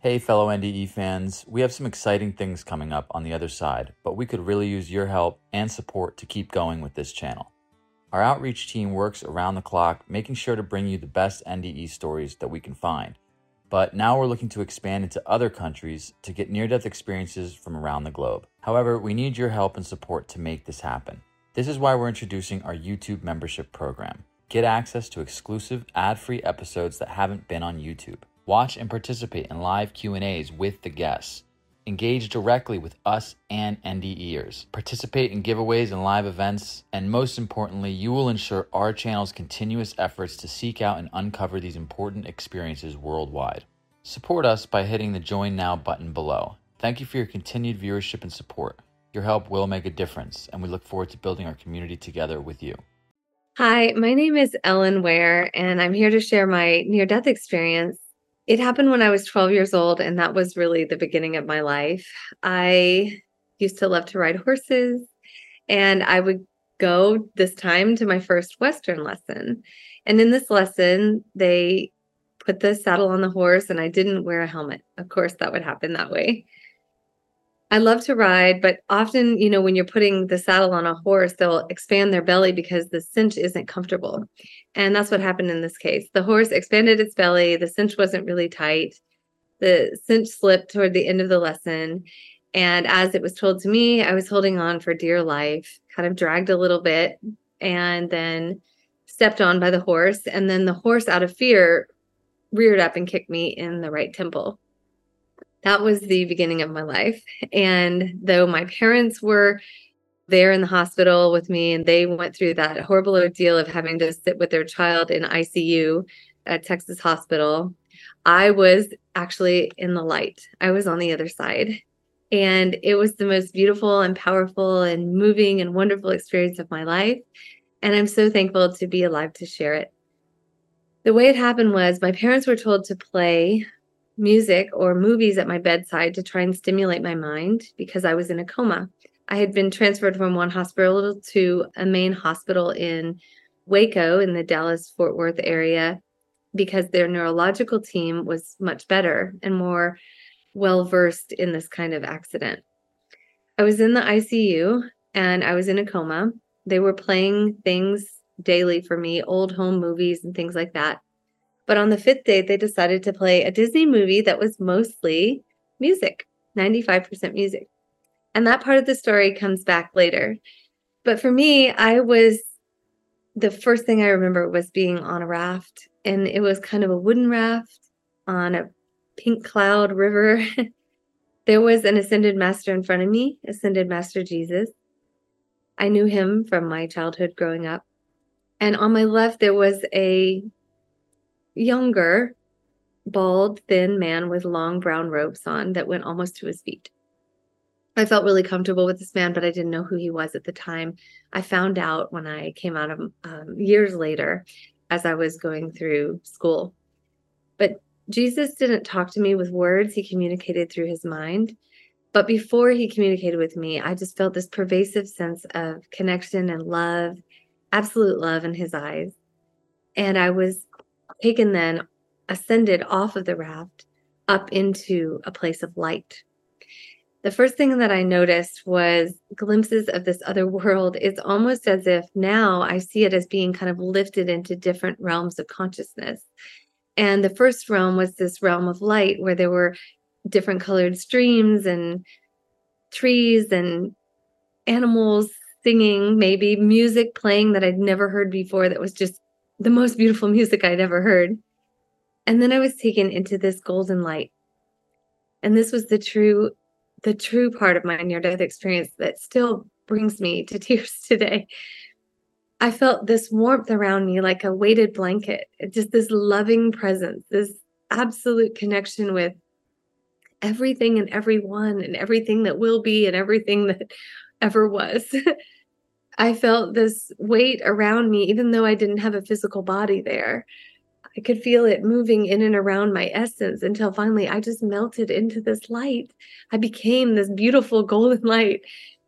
Hey, fellow NDE fans, we have some exciting things coming up on the other side, but we could really use your help and support to keep going with this channel. Our outreach team works around the clock, making sure to bring you the best NDE stories that we can find. But now we're looking to expand into other countries to get near death experiences from around the globe. However, we need your help and support to make this happen. This is why we're introducing our YouTube membership program. Get access to exclusive ad-free episodes that haven't been on YouTube. Watch and participate in live Q&As with the guests. Engage directly with us and NDEers. Participate in giveaways and live events, and most importantly, you will ensure our channel's continuous efforts to seek out and uncover these important experiences worldwide. Support us by hitting the Join Now button below. Thank you for your continued viewership and support. Your help will make a difference, and we look forward to building our community together with you. Hi, my name is Ellen Ware, and I'm here to share my near death experience it happened when I was 12 years old, and that was really the beginning of my life. I used to love to ride horses, and I would go this time to my first Western lesson. And in this lesson, they put the saddle on the horse, and I didn't wear a helmet. Of course, that would happen that way. I love to ride, but often, you know, when you're putting the saddle on a horse, they'll expand their belly because the cinch isn't comfortable. And that's what happened in this case. The horse expanded its belly, the cinch wasn't really tight. The cinch slipped toward the end of the lesson. And as it was told to me, I was holding on for dear life, kind of dragged a little bit, and then stepped on by the horse. And then the horse, out of fear, reared up and kicked me in the right temple that was the beginning of my life. And though my parents were there in the hospital with me and they went through that horrible ordeal of having to sit with their child in ICU at Texas Hospital, I was actually in the light. I was on the other side. And it was the most beautiful and powerful and moving and wonderful experience of my life. And I'm so thankful to be alive to share it. The way it happened was my parents were told to play music or movies at my bedside to try and stimulate my mind because I was in a coma. I had been transferred from one hospital to a main hospital in Waco in the Dallas Fort Worth area because their neurological team was much better and more well versed in this kind of accident. I was in the ICU and I was in a coma. They were playing things daily for me, old home movies and things like that. But on the fifth day, they decided to play a Disney movie that was mostly music, 95% music. And that part of the story comes back later. But for me, I was the first thing I remember was being on a raft, and it was kind of a wooden raft on a pink cloud river. there was an ascended master in front of me, ascended master Jesus. I knew him from my childhood growing up. And on my left, there was a younger, bald, thin man with long brown robes on that went almost to his feet. I felt really comfortable with this man, but I didn't know who he was at the time. I found out when I came out of um, years later as I was going through school. But Jesus didn't talk to me with words, he communicated through his mind. But before he communicated with me, I just felt this pervasive sense of connection and love, absolute love in his eyes. And I was taken then ascended off of the raft up into a place of light. The first thing that I noticed was glimpses of this other world. It's almost as if now I see it as being kind of lifted into different realms of consciousness. And the first realm was this realm of light where there were different colored streams and trees and animals singing, maybe music playing that I'd never heard before that was just the most beautiful music I'd ever heard. And then I was taken into this golden light. And this was the true, the true part of my near death experience that still brings me to tears today. I felt this warmth around me like a weighted blanket, just this loving presence, this absolute connection with everything and everyone and everything that will be and everything that ever was. I felt this weight around me, even though I didn't have a physical body there. I could feel it moving in and around my essence until finally I just melted into this light. I became this beautiful golden light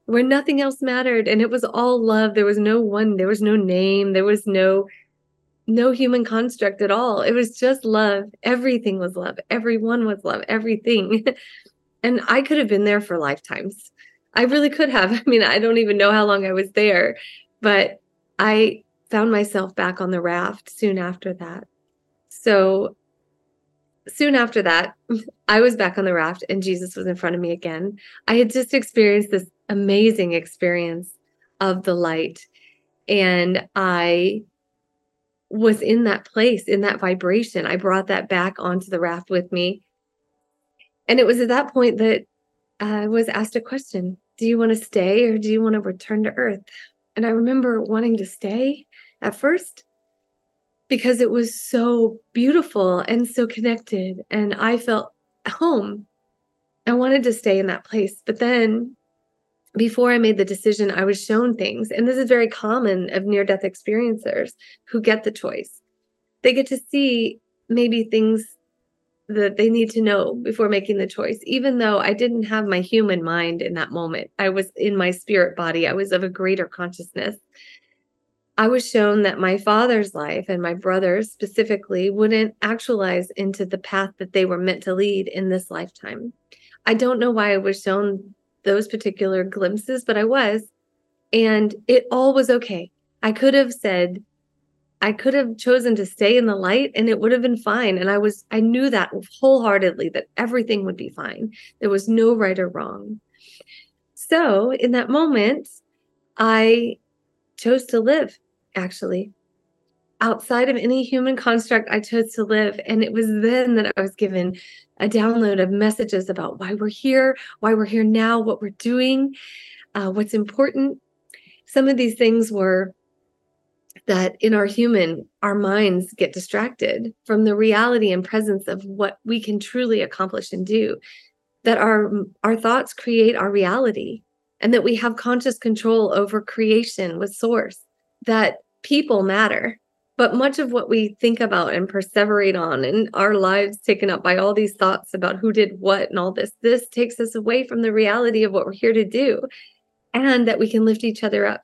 where nothing else mattered. And it was all love. There was no one, there was no name, there was no no human construct at all. It was just love. Everything was love. Everyone was love. Everything. and I could have been there for lifetimes. I really could have. I mean, I don't even know how long I was there, but I found myself back on the raft soon after that. So soon after that, I was back on the raft and Jesus was in front of me again. I had just experienced this amazing experience of the light. And I was in that place, in that vibration. I brought that back onto the raft with me. And it was at that point that I was asked a question Do you want to stay or do you want to return to earth? And I remember wanting to stay at first because it was so beautiful and so connected. And I felt home. I wanted to stay in that place. But then before I made the decision, I was shown things. And this is very common of near death experiencers who get the choice. They get to see maybe things that they need to know before making the choice, even though I didn't have my human mind in that moment. I was in my spirit body, I was of a greater consciousness. I was shown that my father's life and my brothers specifically wouldn't actualize into the path that they were meant to lead in this lifetime. I don't know why I was shown those particular glimpses, but I was. And it all was okay. I could have said, I could have chosen to stay in the light and it would have been fine. And I was, I knew that wholeheartedly that everything would be fine. There was no right or wrong. So in that moment, I chose to live actually. Outside of any human construct, I chose to live. And it was then that I was given a download of messages about why we're here, why we're here now, what we're doing, uh, what's important. Some of these things were that in our human, our minds get distracted from the reality and presence of what we can truly accomplish and do. That our our thoughts create our reality, and that we have conscious control over creation with source that people matter. But much of what we think about and perseverate on and our lives taken up by all these thoughts about who did what and all this, this takes us away from the reality of what we're here to do and that we can lift each other up,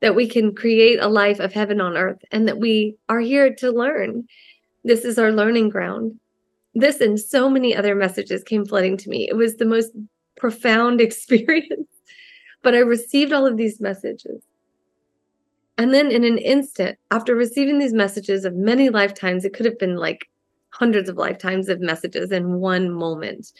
that we can create a life of heaven on earth, and that we are here to learn. This is our learning ground. This and so many other messages came flooding to me. It was the most profound experience. But I received all of these messages and then in an instant, after receiving these messages of many lifetimes, it could have been like hundreds of lifetimes of messages in one moment.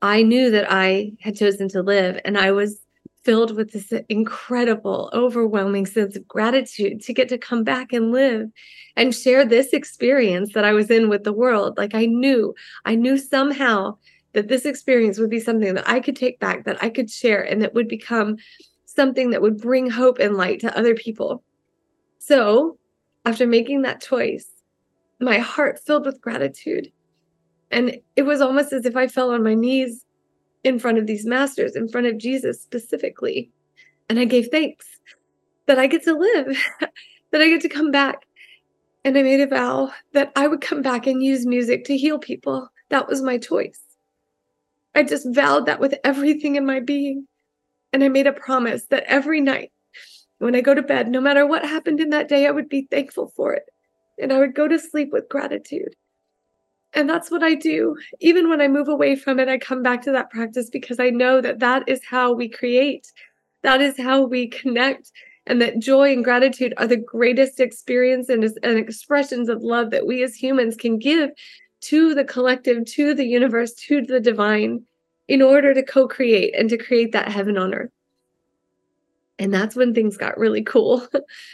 I knew that I had chosen to live, and I was filled with this incredible, overwhelming sense of gratitude to get to come back and live and share this experience that I was in with the world. Like I knew, I knew somehow that this experience would be something that I could take back, that I could share, and that would become something that would bring hope and light to other people. So, after making that choice, my heart filled with gratitude. And it was almost as if I fell on my knees in front of these masters, in front of Jesus specifically. And I gave thanks that I get to live, that I get to come back. And I made a vow that I would come back and use music to heal people. That was my choice. I just vowed that with everything in my being. And I made a promise that every night when I go to bed, no matter what happened in that day, I would be thankful for it. And I would go to sleep with gratitude. And that's what I do. Even when I move away from it, I come back to that practice because I know that that is how we create, that is how we connect, and that joy and gratitude are the greatest experience and, and expressions of love that we as humans can give to the collective, to the universe, to the divine in order to co create and to create that heaven on earth. And that's when things got really cool.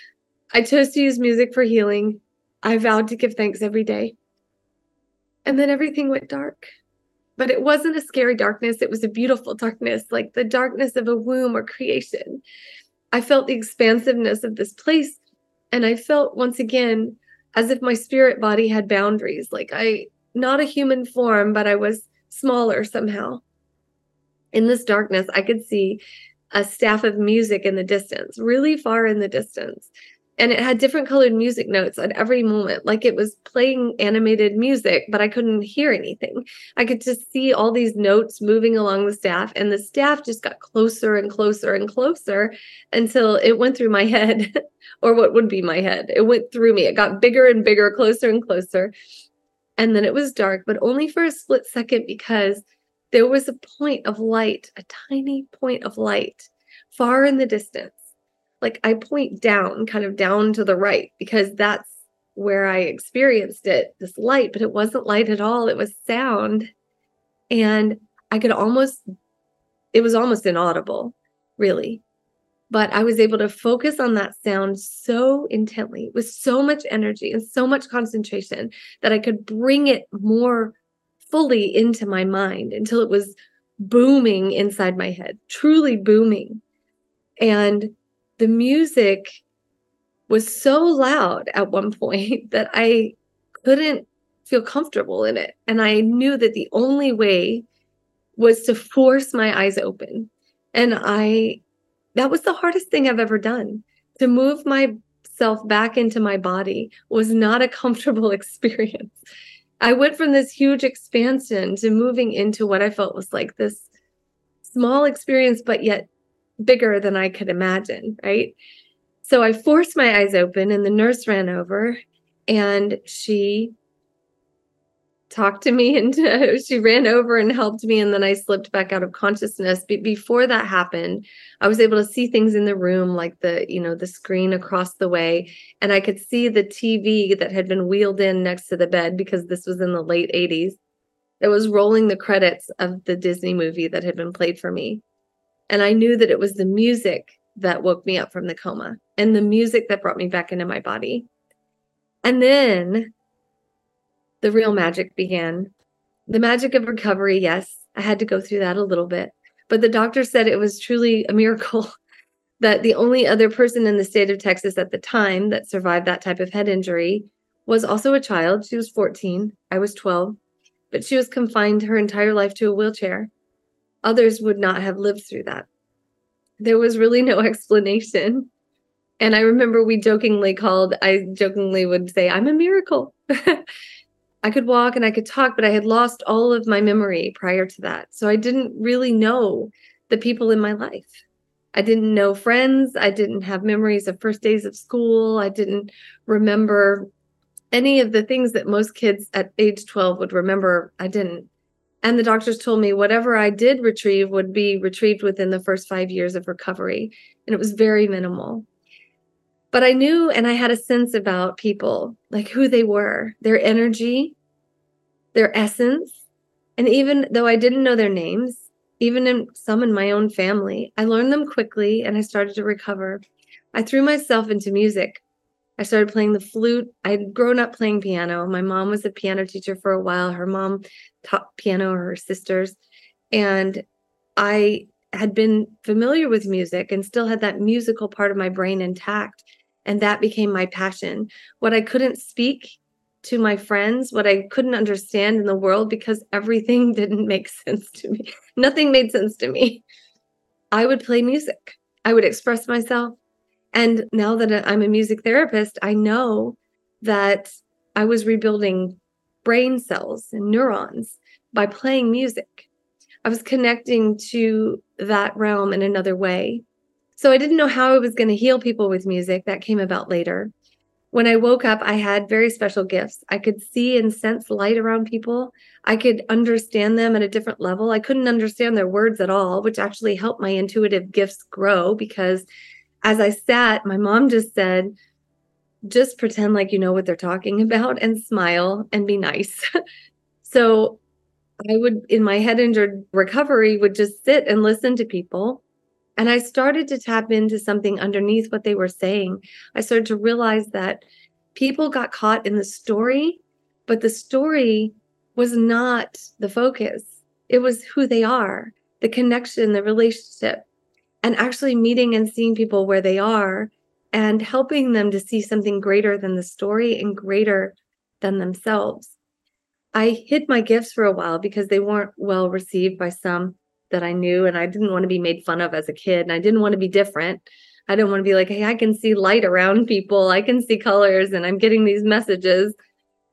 I chose to use music for healing. I vowed to give thanks every day. And then everything went dark. But it wasn't a scary darkness, it was a beautiful darkness, like the darkness of a womb or creation. I felt the expansiveness of this place. And I felt once again as if my spirit body had boundaries, like I, not a human form, but I was smaller somehow in this darkness, I could see a staff of music in the distance, really far in the distance. And it had different colored music notes at every moment like it was playing animated music but i couldn't hear anything. I could just see all these notes moving along the staff and the staff just got closer and closer and closer until it went through my head or what would be my head. It went through me. It got bigger and bigger closer and closer. And then it was dark but only for a split second because there was a point of light a tiny point of light far in the distance like I point down, kind of down to the right, because that's where I experienced it, this light, but it wasn't light at all. It was sound. And I could almost, it was almost inaudible, really. But I was able to focus on that sound so intently with so much energy and so much concentration that I could bring it more fully into my mind until it was booming inside my head, truly booming. And the music was so loud at one point that I couldn't feel comfortable in it. And I knew that the only way was to force my eyes open. And I, that was the hardest thing I've ever done. To move myself back into my body was not a comfortable experience. I went from this huge expansion to moving into what I felt was like this small experience, but yet bigger than I could imagine, right? So I forced my eyes open, and the nurse ran over and she talked to me and she ran over and helped me and then i slipped back out of consciousness but before that happened i was able to see things in the room like the you know the screen across the way and i could see the tv that had been wheeled in next to the bed because this was in the late 80s it was rolling the credits of the disney movie that had been played for me and I knew that it was the music that woke me up from the coma and the music that brought me back into my body. And then the real magic began. The magic of recovery, yes, I had to go through that a little bit. But the doctor said it was truly a miracle that the only other person in the state of Texas at the time that survived that type of head injury was also a child. She was 14, I was 12, but she was confined her entire life to a wheelchair others would not have lived through that. There was really no explanation. And I remember we jokingly called, I jokingly would say, I'm a miracle. I could walk and I could talk, but I had lost all of my memory prior to that. So I didn't really know the people in my life. I didn't know friends. I didn't have memories of first days of school. I didn't remember any of the things that most kids at age 12 would remember. I didn't. And the doctors told me whatever I did retrieve would be retrieved within the first five years of recovery. And it was very minimal. But I knew and I had a sense about people, like who they were, their energy, their essence. And even though I didn't know their names, even in some in my own family, I learned them quickly and I started to recover. I threw myself into music. I started playing the flute. I'd grown up playing piano. My mom was a piano teacher for a while. Her mom taught piano, or her sisters. And I had been familiar with music and still had that musical part of my brain intact. And that became my passion. What I couldn't speak to my friends, what I couldn't understand in the world because everything didn't make sense to me. Nothing made sense to me. I would play music. I would express myself. And now that I'm a music therapist, I know that I was rebuilding brain cells and neurons by playing music. I was connecting to that realm in another way. So I didn't know how I was going to heal people with music. That came about later. When I woke up, I had very special gifts. I could see and sense light around people. I could understand them at a different level. I couldn't understand their words at all, which actually helped my intuitive gifts grow because as I sat, my mom just said, just pretend like you know what they're talking about and smile and be nice. so I would, in my head injured recovery, would just sit and listen to people. And I started to tap into something underneath what they were saying. I started to realize that people got caught in the story, but the story was not the focus. It was who they are, the connection, the relationship and actually meeting and seeing people where they are and helping them to see something greater than the story and greater than themselves. I hid my gifts for a while because they weren't well received by some that I knew, and I didn't want to be made fun of as a kid, and I didn't want to be different. I didn't want to be like, hey, I can see light around people, I can see colors, and I'm getting these messages.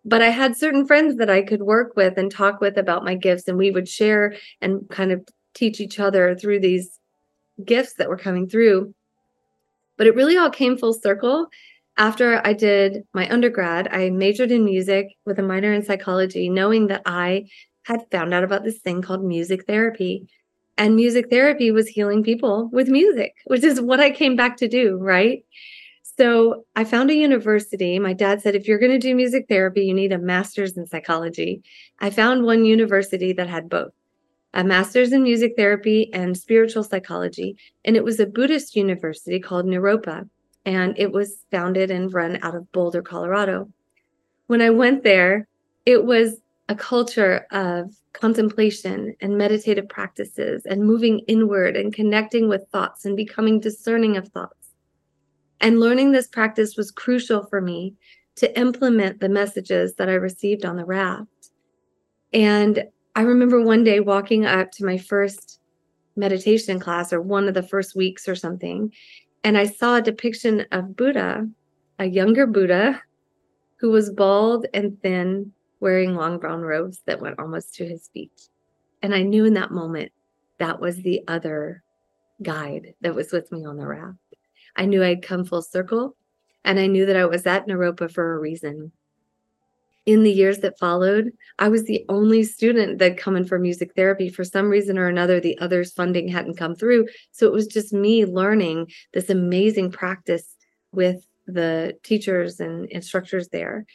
But I had certain friends that I could work with and talk with about my gifts, and we would share and kind of teach each other through these gifts that were coming through. But it really all came full circle after I did my undergrad. I majored in music with a minor in psychology, knowing that I had found out about this thing called music therapy. And music therapy was healing people with music, which is what I came back to do, right? So I found a university. My dad said, if you're going to do music therapy, you need a master's in psychology. I found one university that had both a master's in music therapy and spiritual psychology. And it was a Buddhist university called Naropa. And it was founded and run out of Boulder, Colorado. When I went there, it was a culture of contemplation and meditative practices and moving inward and connecting with thoughts and becoming discerning of thoughts. And learning this practice was crucial for me to implement the messages that I received on the raft. And I remember one day walking up to my first meditation class or one of the first weeks or something, and I saw a depiction of Buddha, a younger Buddha who was bald and thin, wearing long brown robes that went almost to his feet. And I knew in that moment that was the other guide that was with me on the raft. I knew I'd come full circle, and I knew that I was at Naropa for a reason in the years that followed, I was the only student that come in for music therapy. For some reason or another, the others' funding hadn't come through. So it was just me learning this amazing practice with the teachers and instructors there.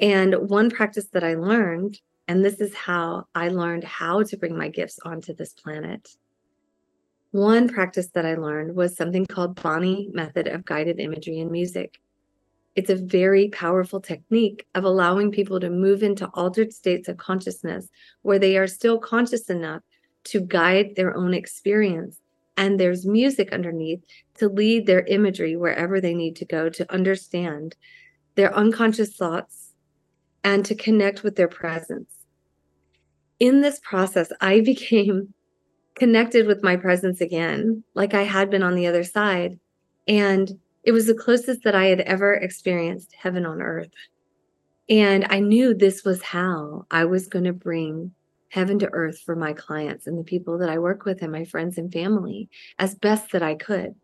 And one practice that I learned, and this is how I learned how to bring my gifts onto this planet. One practice that I learned was something called Bonny method of guided imagery and music. It's a very powerful technique of allowing people to move into altered states of consciousness where they are still conscious enough to guide their own experience. And there's music underneath to lead their imagery wherever they need to go to understand their unconscious thoughts and to connect with their presence. In this process, I became connected with my presence again, like I had been on the other side. And it was the closest that I had ever experienced heaven on earth. And I knew this was how I was going to bring heaven to earth for my clients and the people that I work with and my friends and family as best that I could.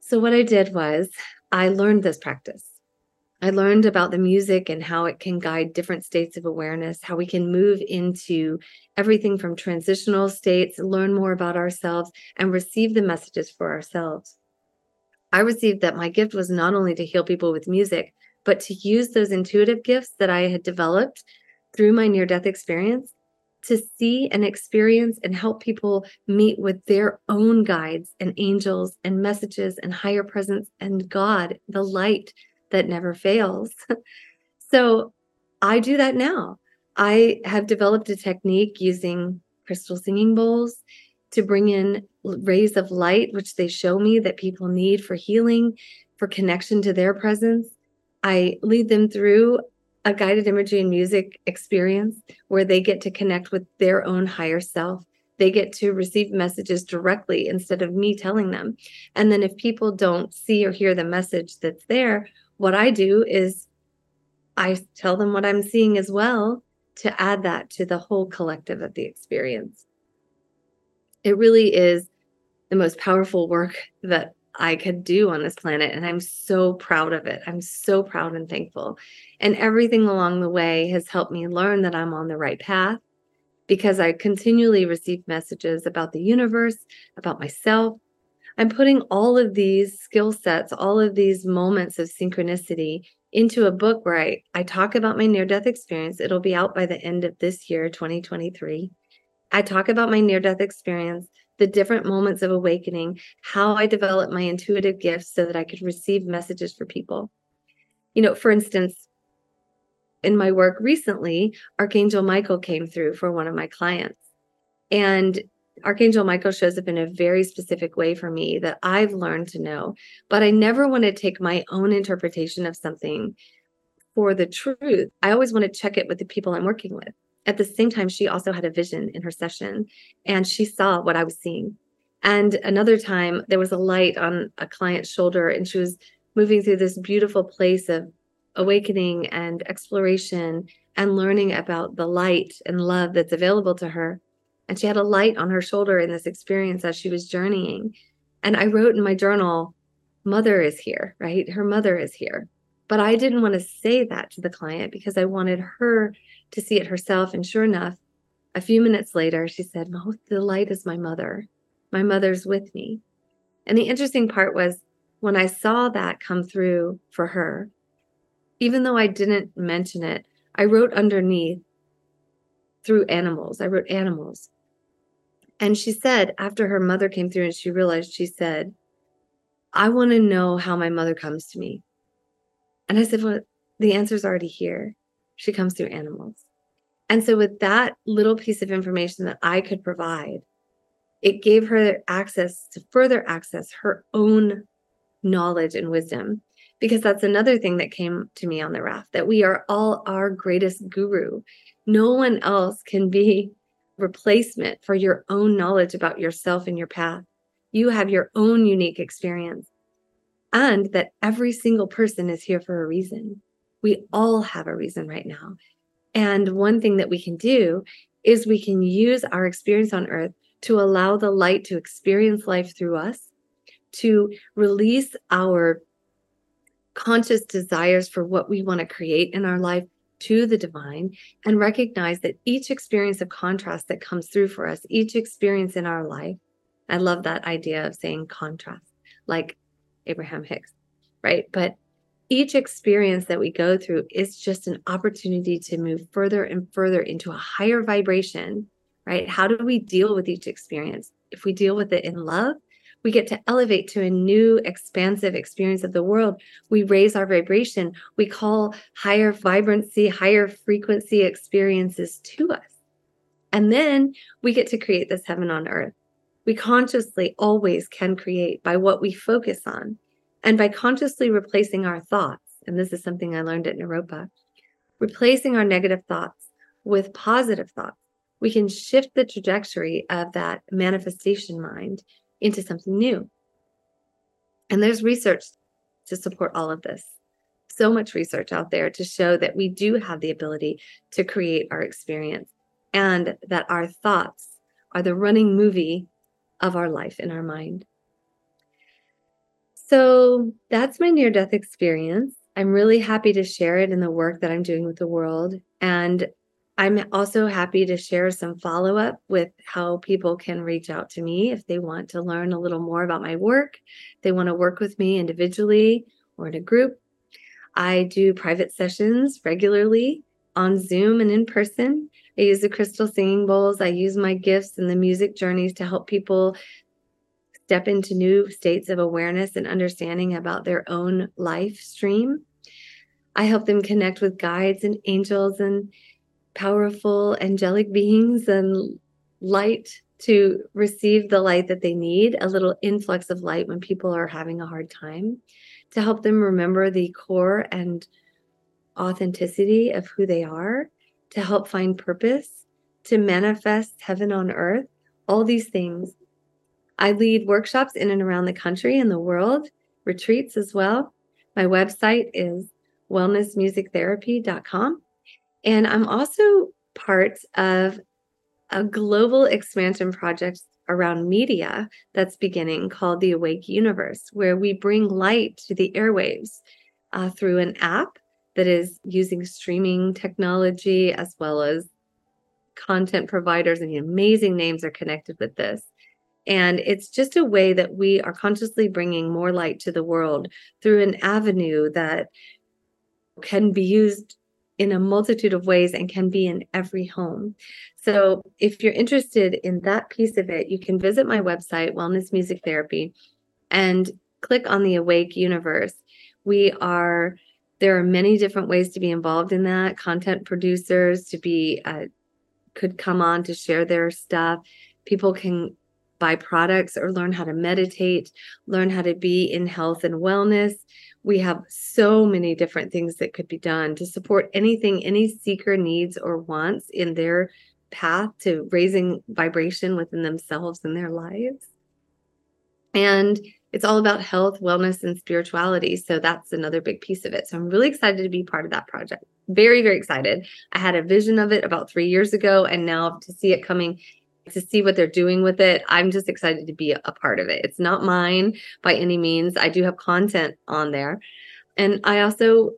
So, what I did was I learned this practice. I learned about the music and how it can guide different states of awareness, how we can move into everything from transitional states, learn more about ourselves, and receive the messages for ourselves. I received that my gift was not only to heal people with music, but to use those intuitive gifts that I had developed through my near death experience to see and experience and help people meet with their own guides and angels and messages and higher presence and God, the light that never fails. so I do that now. I have developed a technique using crystal singing bowls to bring in rays of light, which they show me that people need for healing, for connection to their presence. I lead them through a guided imagery and music experience where they get to connect with their own higher self. They get to receive messages directly instead of me telling them. And then if people don't see or hear the message that's there, what I do is I tell them what I'm seeing as well to add that to the whole collective of the experience. It really is the most powerful work that I could do on this planet. And I'm so proud of it. I'm so proud and thankful. And everything along the way has helped me learn that I'm on the right path because I continually receive messages about the universe, about myself. I'm putting all of these skill sets, all of these moments of synchronicity into a book where I, I talk about my near death experience. It'll be out by the end of this year, 2023. I talk about my near death experience the different moments of awakening, how I developed my intuitive gifts so that I could receive messages for people. You know, for instance, in my work recently, Archangel Michael came through for one of my clients. And Archangel Michael shows up in a very specific way for me that I've learned to know, but I never want to take my own interpretation of something for the truth. I always want to check it with the people I'm working with at the same time, she also had a vision in her session and she saw what I was seeing. And another time, there was a light on a client's shoulder, and she was moving through this beautiful place of awakening and exploration and learning about the light and love that's available to her. And she had a light on her shoulder in this experience as she was journeying. And I wrote in my journal, Mother is here, right? Her mother is here. But I didn't want to say that to the client because I wanted her to see it herself. And sure enough, a few minutes later, she said, Oh, the light is my mother. My mother's with me. And the interesting part was when I saw that come through for her, even though I didn't mention it, I wrote underneath through animals. I wrote animals. And she said, after her mother came through and she realized, she said, I want to know how my mother comes to me. And I said, Well, the answer's already here. She comes through animals. And so, with that little piece of information that I could provide, it gave her access to further access her own knowledge and wisdom. Because that's another thing that came to me on the raft that we are all our greatest guru. No one else can be replacement for your own knowledge about yourself and your path. You have your own unique experience, and that every single person is here for a reason. We all have a reason right now. And one thing that we can do is we can use our experience on earth to allow the light to experience life through us, to release our conscious desires for what we want to create in our life to the divine and recognize that each experience of contrast that comes through for us, each experience in our life, I love that idea of saying contrast, like Abraham Hicks, right? But each experience that we go through is just an opportunity to move further and further into a higher vibration, right? How do we deal with each experience? If we deal with it in love, we get to elevate to a new expansive experience of the world. We raise our vibration. We call higher vibrancy, higher frequency experiences to us. And then we get to create this heaven on earth. We consciously always can create by what we focus on and by consciously replacing our thoughts. And this is something I learned at Naropa replacing our negative thoughts with positive thoughts. We can shift the trajectory of that manifestation mind into something new. And there's research to support all of this. So much research out there to show that we do have the ability to create our experience and that our thoughts are the running movie of our life in our mind. So that's my near death experience. I'm really happy to share it in the work that I'm doing with the world. And I'm also happy to share some follow up with how people can reach out to me if they want to learn a little more about my work. They want to work with me individually or in a group. I do private sessions regularly on Zoom and in person. I use the crystal singing bowls. I use my gifts and the music journeys to help people step into new states of awareness and understanding about their own life stream. I help them connect with guides and angels and powerful angelic beings and light to receive the light that they need, a little influx of light when people are having a hard time, to help them remember the core and authenticity of who they are, to help find purpose, to manifest heaven on earth, all these things. I lead workshops in and around the country and the world, retreats as well. My website is wellnessmusictherapy.com. And I'm also part of a global expansion project around media that's beginning called the Awake Universe, where we bring light to the airwaves uh, through an app that is using streaming technology as well as content providers and the amazing names are connected with this. And it's just a way that we are consciously bringing more light to the world through an avenue that can be used in a multitude of ways and can be in every home. So, if you're interested in that piece of it, you can visit my website, Wellness Music Therapy, and click on the Awake Universe. We are there are many different ways to be involved in that. Content producers to be uh, could come on to share their stuff. People can buy products or learn how to meditate, learn how to be in health and wellness we have so many different things that could be done to support anything any seeker needs or wants in their path to raising vibration within themselves and their lives. And it's all about health, wellness, and spirituality. So that's another big piece of it. So I'm really excited to be part of that project. Very, very excited. I had a vision of it about three years ago, and now to see it coming, to see what they're doing with it, I'm just excited to be a part of it. It's not mine by any means. I do have content on there. And I also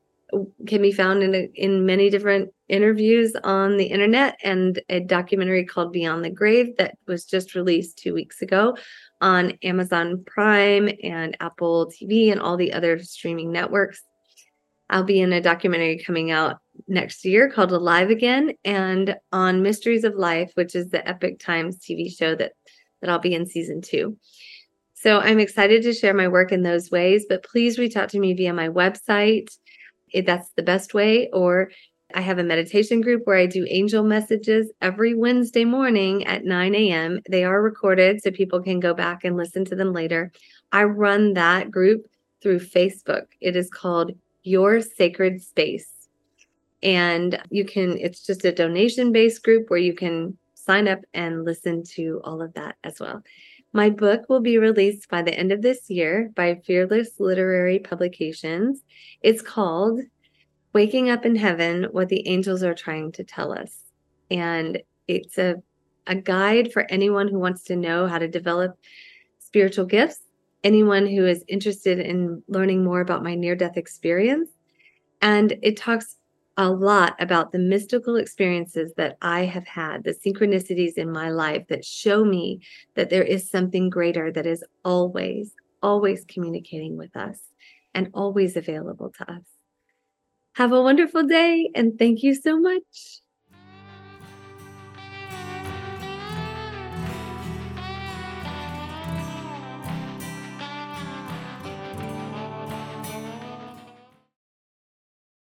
can be found in a, in many different interviews on the internet and a documentary called Beyond the Grave that was just released 2 weeks ago on Amazon Prime and Apple TV and all the other streaming networks. I'll be in a documentary coming out next year called Alive Again and on Mysteries of Life, which is the Epoch Times TV show that that I'll be in season 2. So I'm excited to share my work in those ways, but please reach out to me via my website. If that's the best way or I have a meditation group where I do angel messages every Wednesday morning at 9 a.m. They are recorded so people can go back and listen to them later. I run that group through Facebook. It is called Your Sacred Space. And you can, it's just a donation based group where you can sign up and listen to all of that as well. My book will be released by the end of this year by Fearless Literary Publications. It's called Waking Up in Heaven What the Angels Are Trying to Tell Us. And it's a, a guide for anyone who wants to know how to develop spiritual gifts, anyone who is interested in learning more about my near death experience. And it talks a lot about the mystical experiences that I have had, the synchronicities in my life that show me that there is something greater that is always, always communicating with us and always available to us. Have a wonderful day and thank you so much.